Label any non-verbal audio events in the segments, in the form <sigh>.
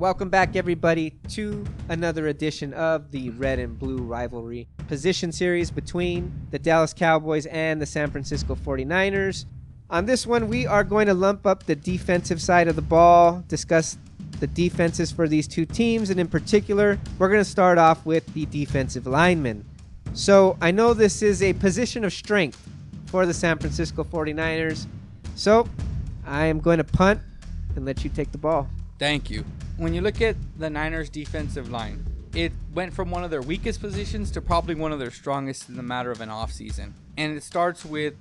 Welcome back, everybody, to another edition of the Red and Blue Rivalry position series between the Dallas Cowboys and the San Francisco 49ers. On this one, we are going to lump up the defensive side of the ball, discuss the defenses for these two teams, and in particular, we're going to start off with the defensive linemen. So I know this is a position of strength for the San Francisco 49ers. So I am going to punt and let you take the ball. Thank you. When you look at the Niners' defensive line, it went from one of their weakest positions to probably one of their strongest in the matter of an offseason. And it starts with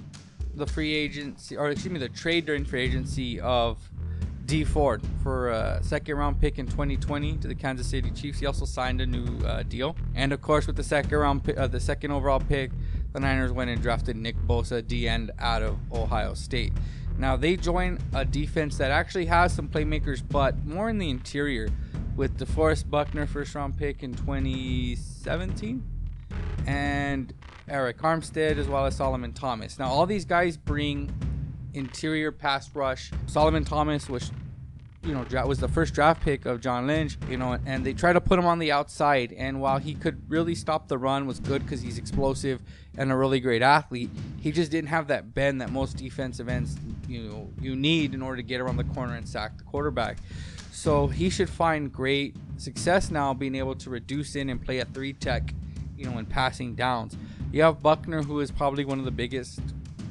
the free agency, or excuse me, the trade during free agency of Dee Ford for a second round pick in 2020 to the Kansas City Chiefs. He also signed a new uh, deal. And of course, with the second round, uh, the second overall pick, the Niners went and drafted Nick Bosa, D end out of Ohio State. Now they join a defense that actually has some playmakers, but more in the interior, with DeForest Buckner first round pick in 2017, and Arik Armstead as well as Solomon Thomas. Now all these guys bring interior pass rush. Solomon Thomas was you know, was the first draft pick of John Lynch, you know, and they try to put him on the outside. And while he could really stop the run, was good because he's explosive and a really great athlete, he just didn't have that bend that most defensive ends, you know, you need in order to get around the corner and sack the quarterback. So he should find great success now being able to reduce in and play a three tech, you know, in passing downs. You have Buckner, who is probably one of the biggest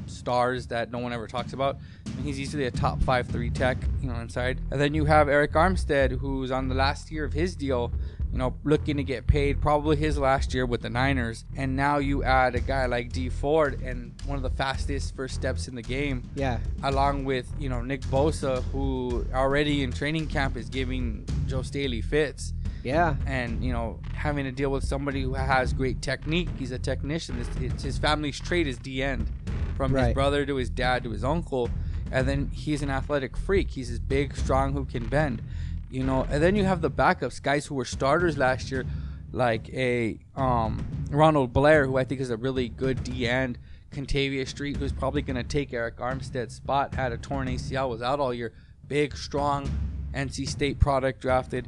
stars that no one ever talks about. He's easily a top five three tech, you know, inside. And then you have Arik Armstead, who's on the last year of his deal, you know, looking to get paid, probably his last year with the Niners. And now you add a guy like Dee Ford and one of the fastest first steps in the game. Yeah. Along with, you know, Nick Bosa, who already in training camp is giving Joe Staley fits. Yeah. And, you know, having to deal with somebody who has great technique. He's a technician. It's, it's his family's trade is D end. From Right. his brother to his dad to his uncle. And then he's an athletic freak. He's this big, strong, who can bend. You know, and then you have the backups, guys who were starters last year, like a um, Ronald Blair, who I think is a really good D end. Kentavius Street, who's probably going to take Arik Armstead's spot, had a torn ACL, was out all year. Big, strong NC State product drafted.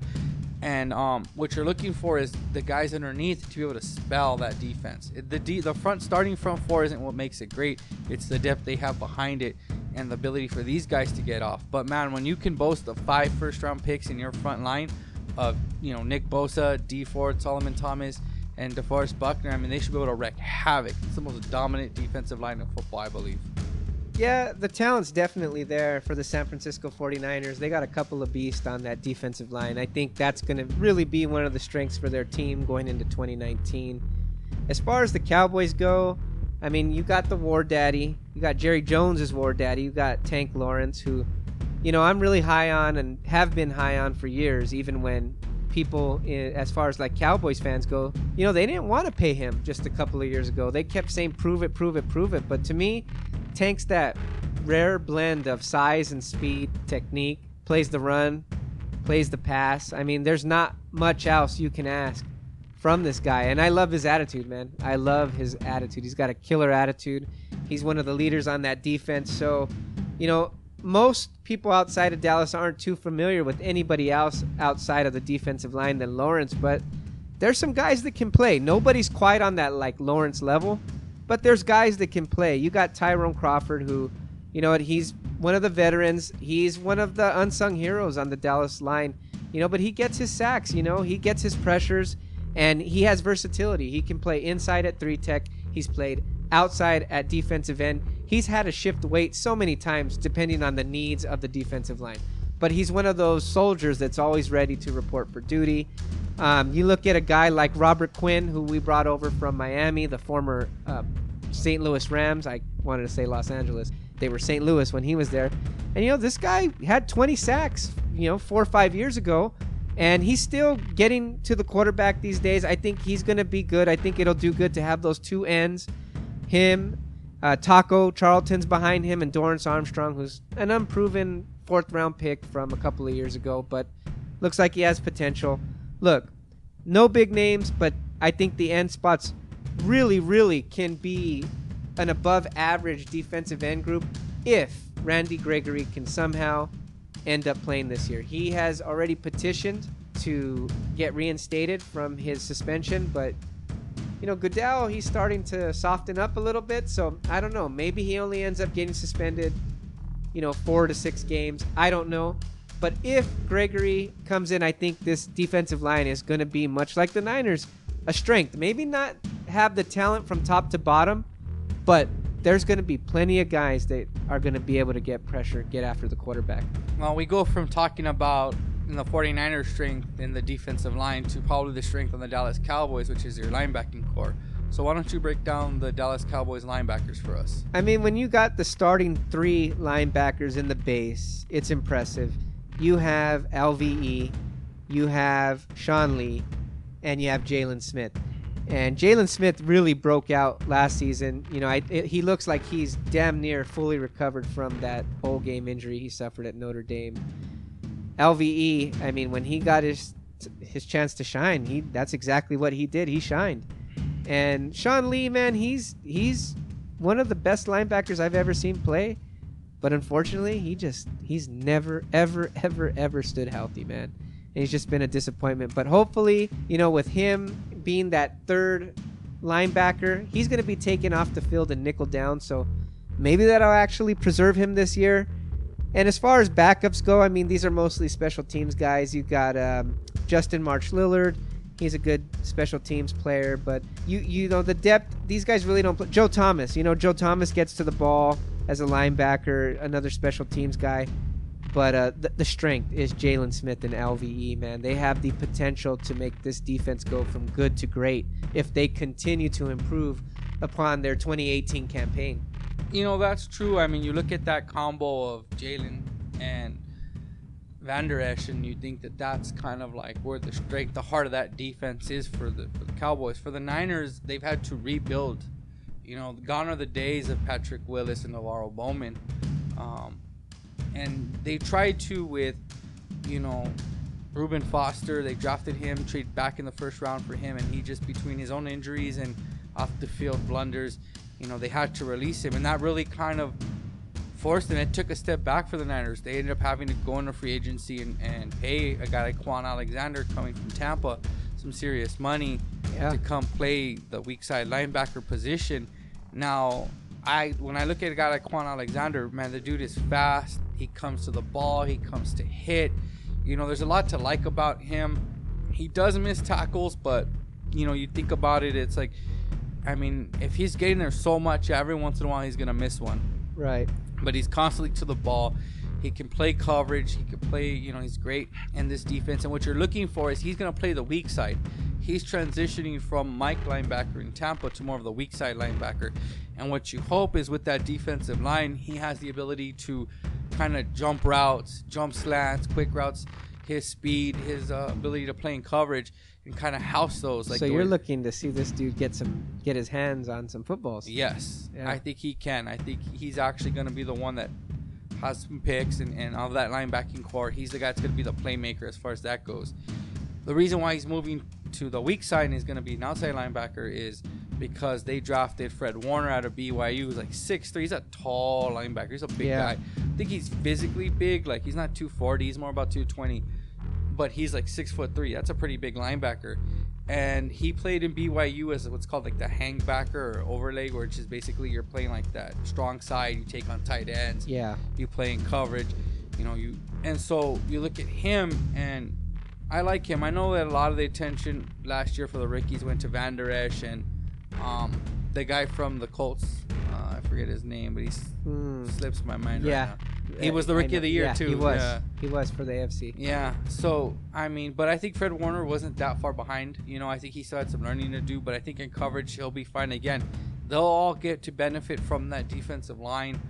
And um, what you're looking for is the guys underneath to be able to spell that defense. The the front starting front four isn't what makes it great. It's the depth they have behind it and the ability for these guys to get off. But man, when you can boast the five first round picks in your front line of you know Nick Bosa, Dee Ford, Solomon Thomas, and DeForest Buckner, I mean they should be able to wreak havoc. It's the most dominant defensive line in football, I believe. Yeah, the talent's definitely there for the San Francisco 49ers. They got a couple of beasts on that defensive line. I think that's going to really be one of the strengths for their team going into 2019. As far as the Cowboys go, I mean, you got the War Daddy. You got Jerry Jones as War Daddy. You got Tank Lawrence, who, you know, I'm really high on and have been high on for years, even when people, as far as like Cowboys fans go, you know, they didn't want to pay him just a couple of years ago. They kept saying, prove it, prove it, prove it. But to me, Tank's that rare blend of size and speed, technique, plays the run, plays the pass. I mean, there's not much else you can ask from this guy. And I love his attitude, man. I love his attitude. He's got a killer attitude. He's one of the leaders on that defense. So, you know, most people outside of Dallas aren't too familiar with anybody else outside of the defensive line than Lawrence, but there's some guys that can play. Nobody's quite on that like Lawrence level, but there's guys that can play. You got Tyrone Crawford who, you know what, he's one of the veterans. He's one of the unsung heroes on the Dallas line. You know, but he gets his sacks, you know, he gets his pressures and he has versatility. He can play inside at 3 tech. He's played outside at defensive end. He's had to shift weight so many times depending on the needs of the defensive line. But he's one of those soldiers that's always ready to report for duty. Um, you look at a guy like Robert Quinn, who we brought over from Miami, the former uh, St. Louis Rams. I wanted to say Los Angeles. They were St. Louis when he was there. And, you know, this guy had 20 sacks, you know, four or five years ago. And he's still getting to the quarterback these days. I think he's going to be good. I think it'll do good to have those two ends. Him, uh, Taco Charlton's behind him, and Dorance Armstrong, who's an unproven fourth round pick from a couple of years ago, but looks like he has potential. Look, no big names, but I think the end spots really, really can be an above average defensive end group if Randy Gregory can somehow end up playing this year. He has already petitioned to get reinstated from his suspension, but you know, Goodell, he's starting to soften up a little bit. So I don't know. Maybe he only ends up getting suspended, you know, four to six games. I don't know. But if Gregory comes in, I think this defensive line is going to be much like the Niners, a strength. Maybe not have the talent from top to bottom, but there's going to be plenty of guys that are going to be able to get pressure, get after the quarterback. Well, we go from talking about in the 49ers strength in the defensive line to probably the strength on the Dallas Cowboys, which is your linebacking core. So why don't you break down the Dallas Cowboys linebackers for us? I mean, when you got the starting three linebackers in the base, it's impressive. You have LVE, you have Sean Lee, and you have Jaylon Smith. And Jaylon Smith really broke out last season. You know, I, it, he looks like he's damn near fully recovered from that bowl game injury he suffered at Notre Dame. LVE, I mean, when he got his his chance to shine, he that's exactly what he did. He shined. And Sean Lee, man, he's he's one of the best linebackers I've ever seen play. But unfortunately, he just he's never ever ever ever stood healthy, man. He's just been a disappointment. But hopefully, you know, with him being that third linebacker, he's going to be taken off the field and nickel down. So maybe that'll actually preserve him this year. And as far as backups go, I mean, these are mostly special teams guys. You've got um, Justin March Lillard. He's a good special teams player, but you you know the depth. These guys really don't play. Joe Thomas, you know, Joe Thomas gets to the ball as a linebacker, another special teams guy. But uh, the, the strength is Jaylon Smith and LVE, man. They have the potential to make this defense go from good to great if they continue to improve upon their 2018 campaign you know that's true. I mean, you look at that combo of Jaylon and Vander Esch, and you think that that's kind of like where the strength, the heart of that defense is for the for the Cowboys. For the Niners, they've had to rebuild. You know, gone are the days of Patrick Willis and NaVorro Bowman, um, and they tried to with, you know, Reuben Foster. They drafted him, traded back in the first round for him, and he just between his own injuries and off the field blunders, you know, they had to release him, and that really kind of forced them. It took a step back for the Niners. They ended up having to go into free agency and, and pay a guy like Kwon Alexander coming from Tampa some serious money yeah. to come play the weak side linebacker position. Now, I when I look at a guy like Kwon Alexander, man, the dude is fast. He comes to the ball. He comes to hit. You know, there's a lot to like about him. He does miss tackles, but you know, you think about it, it's like I mean, if he's getting there so much, every once in a while he's gonna miss one. Right. But he's constantly to the ball. He can play coverage. He can play. You know, he's great in this defense. And what you're looking for is he's gonna play the weak side. He's transitioning from Mike linebacker in Tampa to more of the weak side linebacker. And what you hope is with that defensive line, he has the ability to kind of jump routes, jump slants, quick routes, his speed, his uh, ability to play in coverage and kind of house those. Like so you're looking to see this dude get some get his hands on some footballs. Yes, yeah. I think he can. I think he's actually going to be the one that has some picks and, and all of that linebacking core. He's the guy that's going to be the playmaker as far as that goes. The reason why he's moving to the weak side and he's going to be an outside linebacker is because they drafted Fred Warner out of BYU. He's like six three. He's a tall linebacker. He's a big yeah. guy. I think he's physically big. Like he's not 240. He's more about 220 but he's like six foot three. That's a pretty big linebacker. And he played in BYU as what's called like the hangbacker or overlay, which is basically you're playing like that strong side. You take on tight ends. Yeah. You play in coverage. You know you, and so you look at him, and I like him. I know that a lot of the attention last year for the rookies went to Vander Esch and um, the guy from the Colts. Uh, I forget his name, but he mm. slips my mind yeah. right now. He was the rookie of the year yeah, too. He was. Yeah. He was for the AFC. Yeah. So I mean, but I think Fred Warner wasn't that far behind. You know, I think he still had some learning to do, but I think in coverage he'll be fine again. They'll all get to benefit from that defensive line.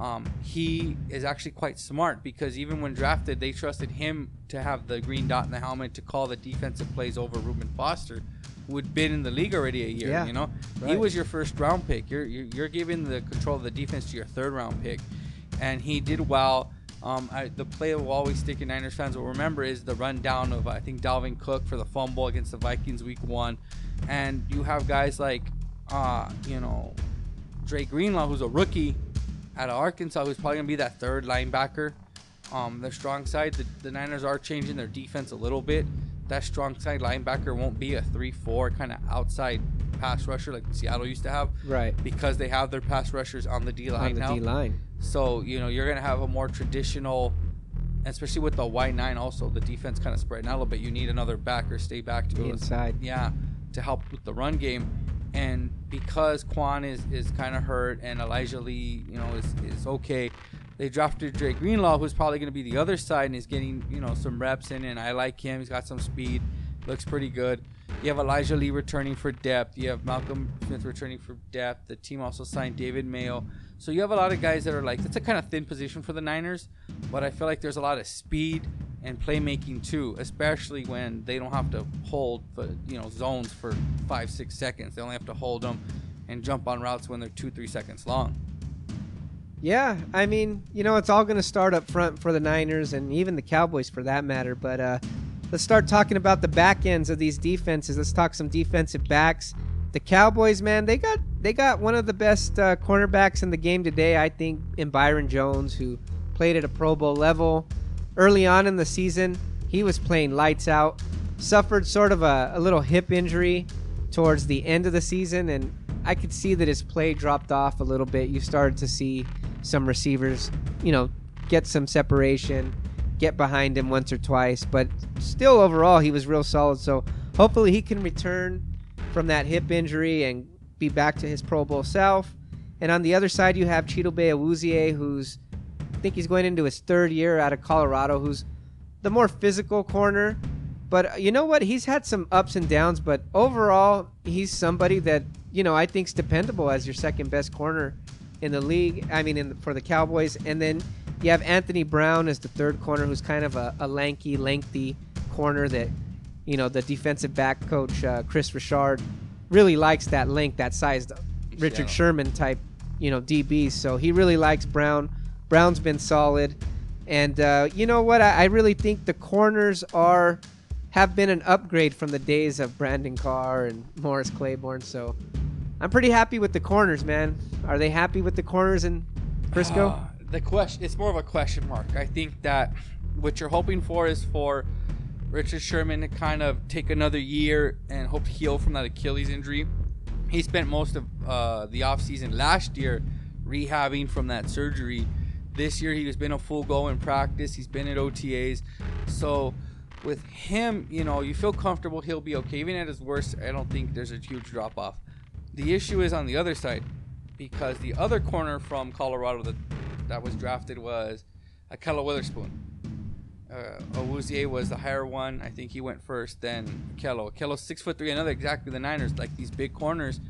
Um, he is actually quite smart because even when drafted, they trusted him to have the green dot in the helmet to call the defensive plays over Reuben Foster, who had been in the league already a year. Yeah, you know, right. he was your first round pick. You're, you're you're giving the control of the defense to your third round pick and he did well. Um, I, the play that will always stick in Niners fans will remember is the rundown of I think Dalvin Cook for the fumble against the Vikings week one, and you have guys like, uh, you know, Dre Greenlaw who's a rookie out of Arkansas who's probably gonna be that third linebacker. Um, their strong side, the, the Niners are changing their defense a little bit. That strong side linebacker won't be a 3 4 kind of outside pass rusher like Seattle used to have. Right. Because they have their pass rushers on the D line On the now. D line. So, you know, you're going to have a more traditional, especially with the wide nine also, the defense kind of spreading out a little bit. You need another back or stay back to to Inside. yeah, to help with the run game. And because Kwon is, is kind of hurt and Elijah Lee, you know, is, is okay, they drafted Drake Greenlaw, who's probably going to be the other side and is getting, you know, some reps in. And I like him. He's got some speed, looks pretty good. You have Elijah Lee returning for depth. You have Malcolm Smith returning for depth. The team also signed David Mayo. So you have a lot of guys that are like, that's a kind of thin position for the Niners, but I feel like there's a lot of speed and playmaking too, especially when they don't have to hold for you know zones for five six seconds. They only have to hold them and jump on routes when they're two three seconds long. Yeah, I mean, you know, it's all going to start up front for the Niners and even the Cowboys for that matter. But uh, let's start talking about the back ends of these defenses. Let's talk some defensive backs. The Cowboys, man, they got they got one of the best uh, cornerbacks in the game today, I think, in Byron Jones, who played at a Pro Bowl level. Early on in the season, he was playing lights out. Suffered sort of a, a little hip injury towards the end of the season, and I could see that his play dropped off a little bit. You started to see some receivers, you know, get some separation, get behind him once or twice, but still overall he was real solid. So hopefully he can return from that hip injury and be back to his Pro Bowl self. And on the other side, you have Chidobe Awuzie, who's think he's going into his third year out of Colorado, who's the more physical corner. But uh, you know what? He's had some ups and downs, but overall, he's somebody that you know I think's dependable as your second best corner in the league. I mean, in the, for the Cowboys, and then you have Anthony Brown as the third corner, who's kind of a, a lanky, lengthy corner that you know the defensive back coach uh, Kris Richard really likes that length, that size, Richard Yeah. Sherman type, you know, DB. So he really likes Brown. Brown's been solid, and uh, you know what? I, I really think the corners are have been an upgrade from the days of Brandon Carr and Morris Claiborne. So I'm pretty happy with the corners, man. Are they happy with the corners in Frisco? Uh, the question it's more of a question mark. I think that what you're hoping for is for Richard Sherman to kind of take another year and hope to heal from that Achilles injury. He spent most of uh, the offseason last year rehabbing from that surgery. This year he's been a full go in practice. He's been at OTAs. So with him, you know, you feel comfortable he'll be okay. Even at his worst, I don't think there's a huge drop off. The issue is on the other side because the other corner from Colorado that that was drafted was Ahkello Witherspoon. Uh, Awuzie was the higher one. I think he went first. Then Kello. Kello's six foot three. Another exactly the Niners, like these big corners,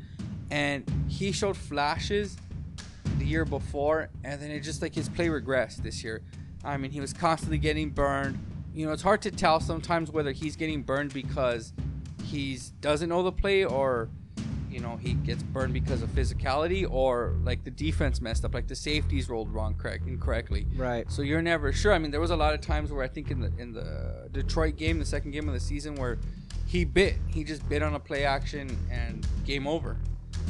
and he showed flashes the year before, and then it just like his play regressed this year. I mean, he was constantly getting burned. You know, it's hard to tell sometimes whether he's getting burned because he's doesn't know the play or you know he gets burned because of physicality or like the defense messed up like the safeties rolled wrong correct incorrectly Right. so you're never sure i mean there was a lot of times where i think in the in the detroit game the second game of the season where he bit he just bit on a play action and game over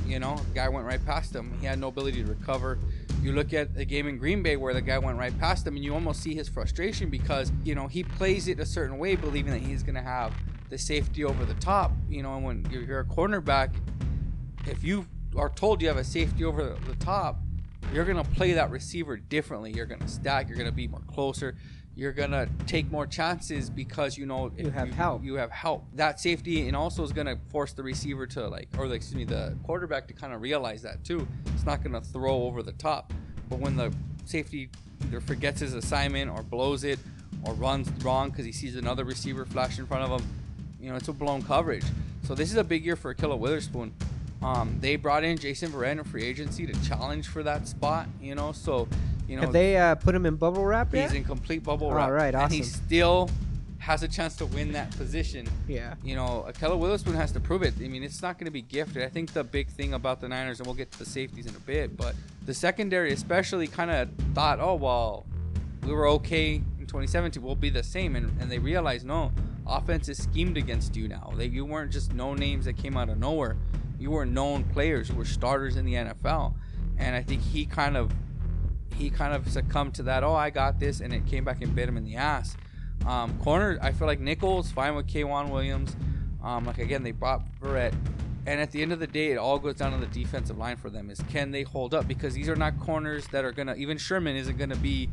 you know the guy went right past him he had no ability to recover you look at a game in green bay where the guy went right past him and you almost see his frustration because you know he plays it a certain way believing that he's going to have the safety over the top you know and when you're, a cornerback if you are told you have a safety over the top, you're gonna play that receiver differently. You're gonna stack. You're gonna be more closer. You're gonna take more chances because you know You have help. You have help. That safety and also is gonna force the receiver to like, or the, excuse me, the quarterback to kind of realize that too. It's not gonna throw over the top. But when the safety either forgets his assignment or blows it or runs wrong because he sees another receiver flash in front of him, you know, it's a blown coverage. So this is a big year for Ahkello Witherspoon. Um, they brought in Jason Verrett in free agency to challenge for that spot, you know. So, you know, Have they uh, put him in bubble wrap he's in complete bubble All wrap, right, and he still has a chance to win that position. yeah. You know, Ahkello Witherspoon has to prove it. I mean, it's not going to be gifted. I think the big thing about the Niners, and we'll get to the safeties in a bit, but the secondary especially kind of thought, oh, well, we were okay in 2017. We'll be the same. And, and they realized, no, offense is schemed against you now. They, you weren't just no names that came out of nowhere. You were known players. You were starters in the NFL. And I think he kind of he kind of succumbed to that. Oh, I got this, and it came back and bit him in the ass. Um, corner, I feel like Nichols fine with K'Waun Williams. Um, like again, they brought Barrett, and at the end of the day, it all goes down to the defensive line for them. Is can they hold up? Because these are not corners that are gonna. Even Sherman isn't gonna be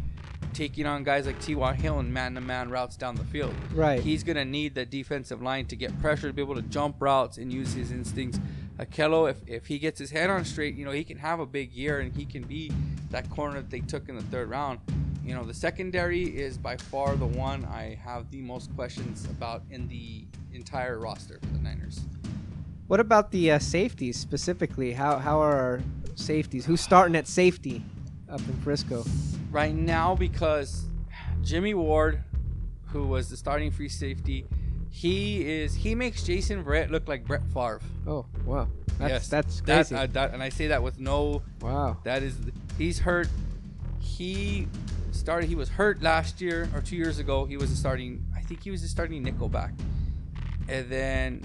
taking on guys like T.Y. Hill and man-to-man routes down the field. Right. He's gonna need the defensive line to get pressure to be able to jump routes and use his instincts. Ahkello, if, if he gets his head on straight, you know, he can have a big year and he can be that corner that they took in the third round. You know, the secondary is by far the one I have the most questions about in the entire roster for the Niners. What about the uh, safeties specifically? How how are our safeties? Who's starting at safety up in Frisco? Right now, because Jimmy Ward, who was the starting free safety, he is he makes Jason Verrett look like Brett Favre. Oh wow, that's yes, that's that, crazy. uh, that, and I say that with no wow. That is, he's hurt. He started. He was hurt last year or two years ago. He was a starting. I think he was a starting nickelback, and then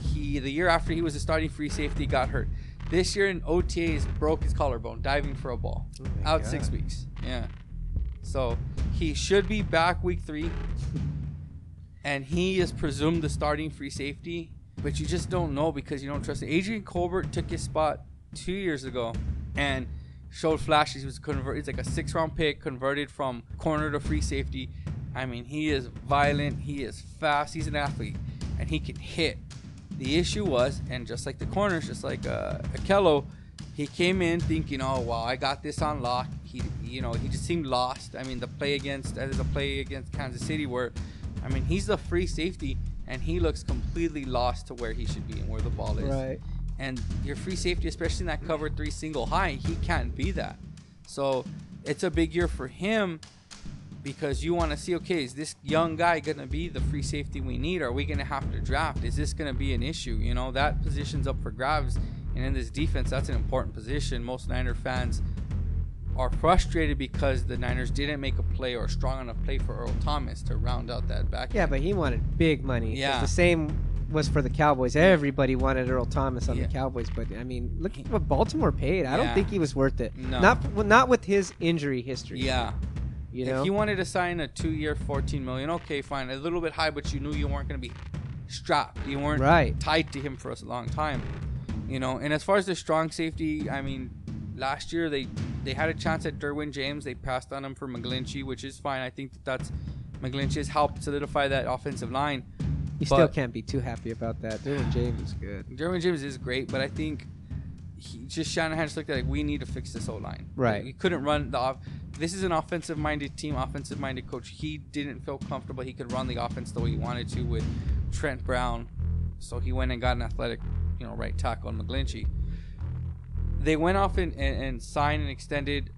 he the year after he was a starting free safety got hurt. This year in OTAs broke his collarbone diving for a ball, Oh out God. six weeks. Yeah, so he should be back week three, <laughs> and he is presumed the starting free safety. But you just don't know because you don't trust it. Adrian Colbert took his spot two years ago, and showed flashes. He was converted. He's like a six-round pick, converted from corner to free safety. I mean, he is violent. He is fast. He's an athlete, and he can hit. The issue was, and just like the corners, just like uh, Ahkello, he came in thinking, "Oh, wow, I got this on lock." He, you know, he just seemed lost. I mean, the play against, there's a play against Kansas City where, I mean, he's the free safety, and he looks completely lost to where he should be and where the ball is. Right. And your free safety, especially in that cover three single high, he can't be that. So it's a big year for him because you want to see okay, is this young guy going to be the free safety we need? Are we going to have to draft? Is this going to be an issue? You know, that position's up for grabs. And in this defense, that's an important position. Most Niner fans are frustrated because the Niners didn't make a play or a strong enough play for Earl Thomas to round out that back. Yeah, but he wanted big money. Yeah. The same was for the Cowboys. Everybody wanted Earl Thomas on Yeah. the Cowboys, but I mean, look at what Baltimore paid. I don't think he was worth it. No. Not well, not with his injury history. yeah. You know. If he wanted to sign a two-year, fourteen million, okay, fine, a little bit high, but you knew you weren't going to be strapped. You weren't Right. tied to him for a long time. You know, and as far as the strong safety, I mean, last year they they had a chance at Derwin James. They passed on him for McGlinchey, which is fine. I think that that's McGlinchey has helped solidify that offensive line. you still can't be too happy about that. Derwin James is good. Derwin James is great, but I think he just Shanahan just looked at like we need to fix this whole line. Right. He couldn't run the. Off- this is an offensive-minded team, offensive-minded coach. He didn't feel comfortable. He could run the offense the way he wanted to with Trent Brown, so he went and got an athletic, you know, right tackle on McGlinchey. They went off and, and, and signed and extended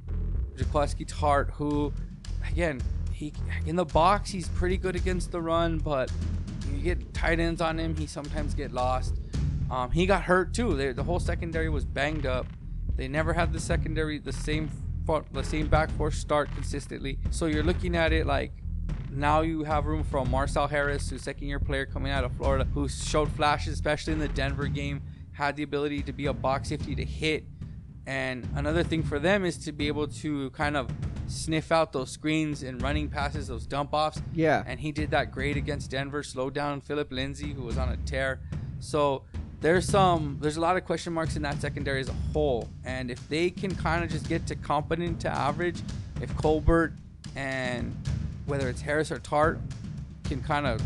Jaquiski Tartt, who, again, he in the box he's pretty good against the run, but you get tight ends on him, he sometimes get lost. Um, he got hurt too. They, the whole secondary was banged up. They never had the secondary the same the same back four start consistently. So you're looking at it like now you have room for Marcell Harris, who's second year player coming out of Florida, who showed flashes, especially in the Denver game, had the ability to be a box safety to hit. And another thing for them is to be able to kind of sniff out those screens and running passes, those dump offs. Yeah. And he did that great against Denver, slowed down Phillip Lindsay, who was on a tear. So there's some there's a lot of question marks in that secondary as a whole. And if they can kind of just get to competent to average, if Colbert and whether it's Harris or Tartt can kind of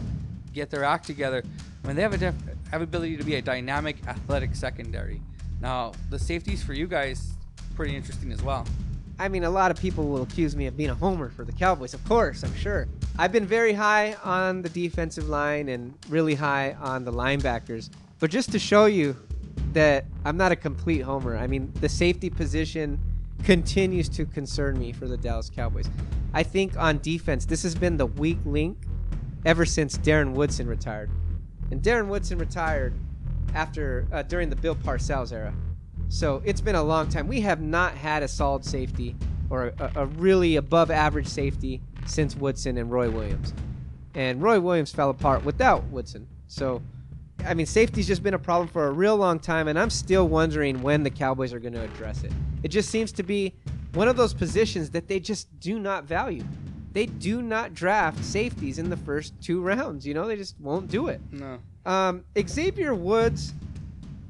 get their act together, I mean they have a def- have ability to be a dynamic athletic secondary. Now the safeties for you guys pretty interesting as well. I mean, a lot of people will accuse me of being a homer for the Cowboys. Of course, I'm sure. I've been very high on the defensive line and really high on the linebackers. But just to show you that I'm not a complete homer, I mean, the safety position continues to concern me for the Dallas Cowboys. I think on defense, this has been the weak link ever since Darren Woodson retired. And Darren Woodson retired after uh, during the Bill Parcells era. So it's been a long time. We have not had a solid safety or a, a really above average safety since Woodson and Roy Williams. And Roy Williams fell apart without Woodson. So, I mean, safety's just been a problem for a real long time, and I'm still wondering when the Cowboys are going to address it. It just seems to be one of those positions that they just do not value. They do not draft safeties in the first two rounds. You know, they just won't do it. No. Um, Xavier Woods,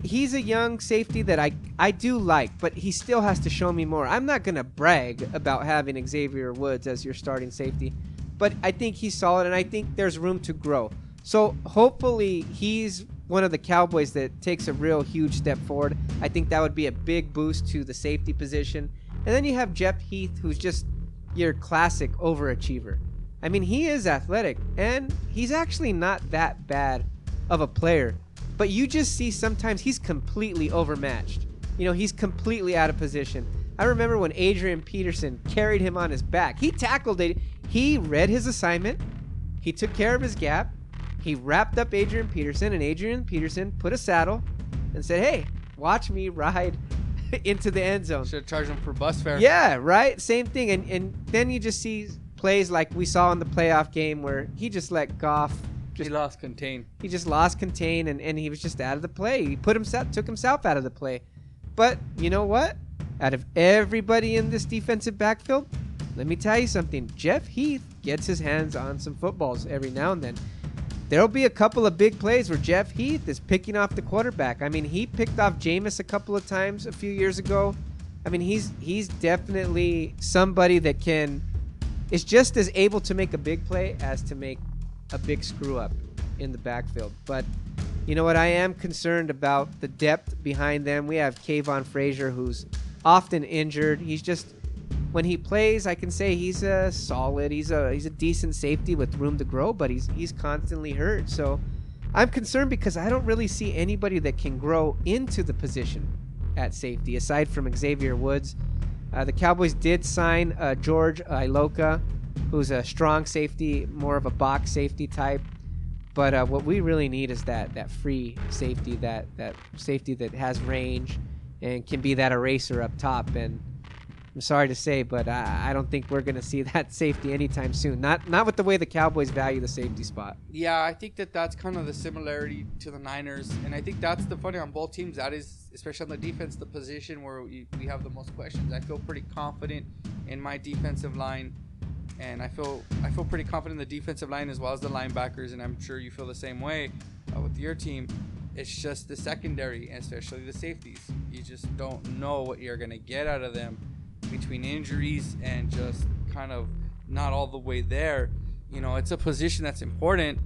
he's a young safety that I I do like, but he still has to show me more. I'm not gonna brag about having Xavier Woods as your starting safety, but I think he's solid, and I think there's room to grow. So hopefully he's one of the Cowboys that takes a real huge step forward. I think that would be a big boost to the safety position. And then you have Jeff Heath, who's just your classic overachiever. I mean, he is athletic, and he's actually not that bad of a player. But you just see sometimes he's completely overmatched. You know, he's completely out of position. I remember when Adrian Peterson carried him on his back. He tackled it. He read his assignment. He took care of his gap. He wrapped up Adrian Peterson, and Adrian Peterson put a saddle and said, Hey, watch me ride <laughs> into the end zone. Should have charged him for bus fare. Yeah, right? Same thing. And, and then you just see plays like we saw in the playoff game where he just let Goff he lost contain. He just lost contain and, and he was just out of the play. He put himself took himself out of the play. But you know what? Out of everybody in this defensive backfield, let me tell you something. Jeff Heath gets his hands on some footballs every now and then. There'll be a couple of big plays where Jeff Heath is picking off the quarterback. I mean, he picked off Jameis a couple of times a few years ago. I mean, he's he's definitely somebody that can is just as able to make a big play as to make a big screw up in the backfield. But you know what? I am concerned about the depth behind them. We have Kavon Frazier, who's often injured. He's just when he plays, I can say he's a solid. He's a he's a decent safety with room to grow, but he's he's constantly hurt. So I'm concerned because I don't really see anybody that can grow into the position at safety aside from Xavier Woods. Uh, the Cowboys did sign uh, George Iloka, who's a strong safety, more of a box safety type. But uh, what we really need is that that free safety, that that safety that has range and can be that eraser up top. And I'm sorry to say, but I, I don't think we're going to see <laughs> that safety anytime soon. Not not with the way the Cowboys value the safety spot. Yeah, I think that that's kind of the similarity to the Niners, and I think that's the funny on both teams. That is, especially on the defense, the position where we, we have the most questions. I feel pretty confident in my defensive line and I feel I feel pretty confident in the defensive line as well as the linebackers, and I'm sure you feel the same way uh, with your team. It's just the secondary, especially the safeties. You just don't know what you're gonna get out of them between injuries and just kind of not all the way there. You know, it's a position that's important,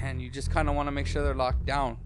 and you just kind of want to make sure they're locked down.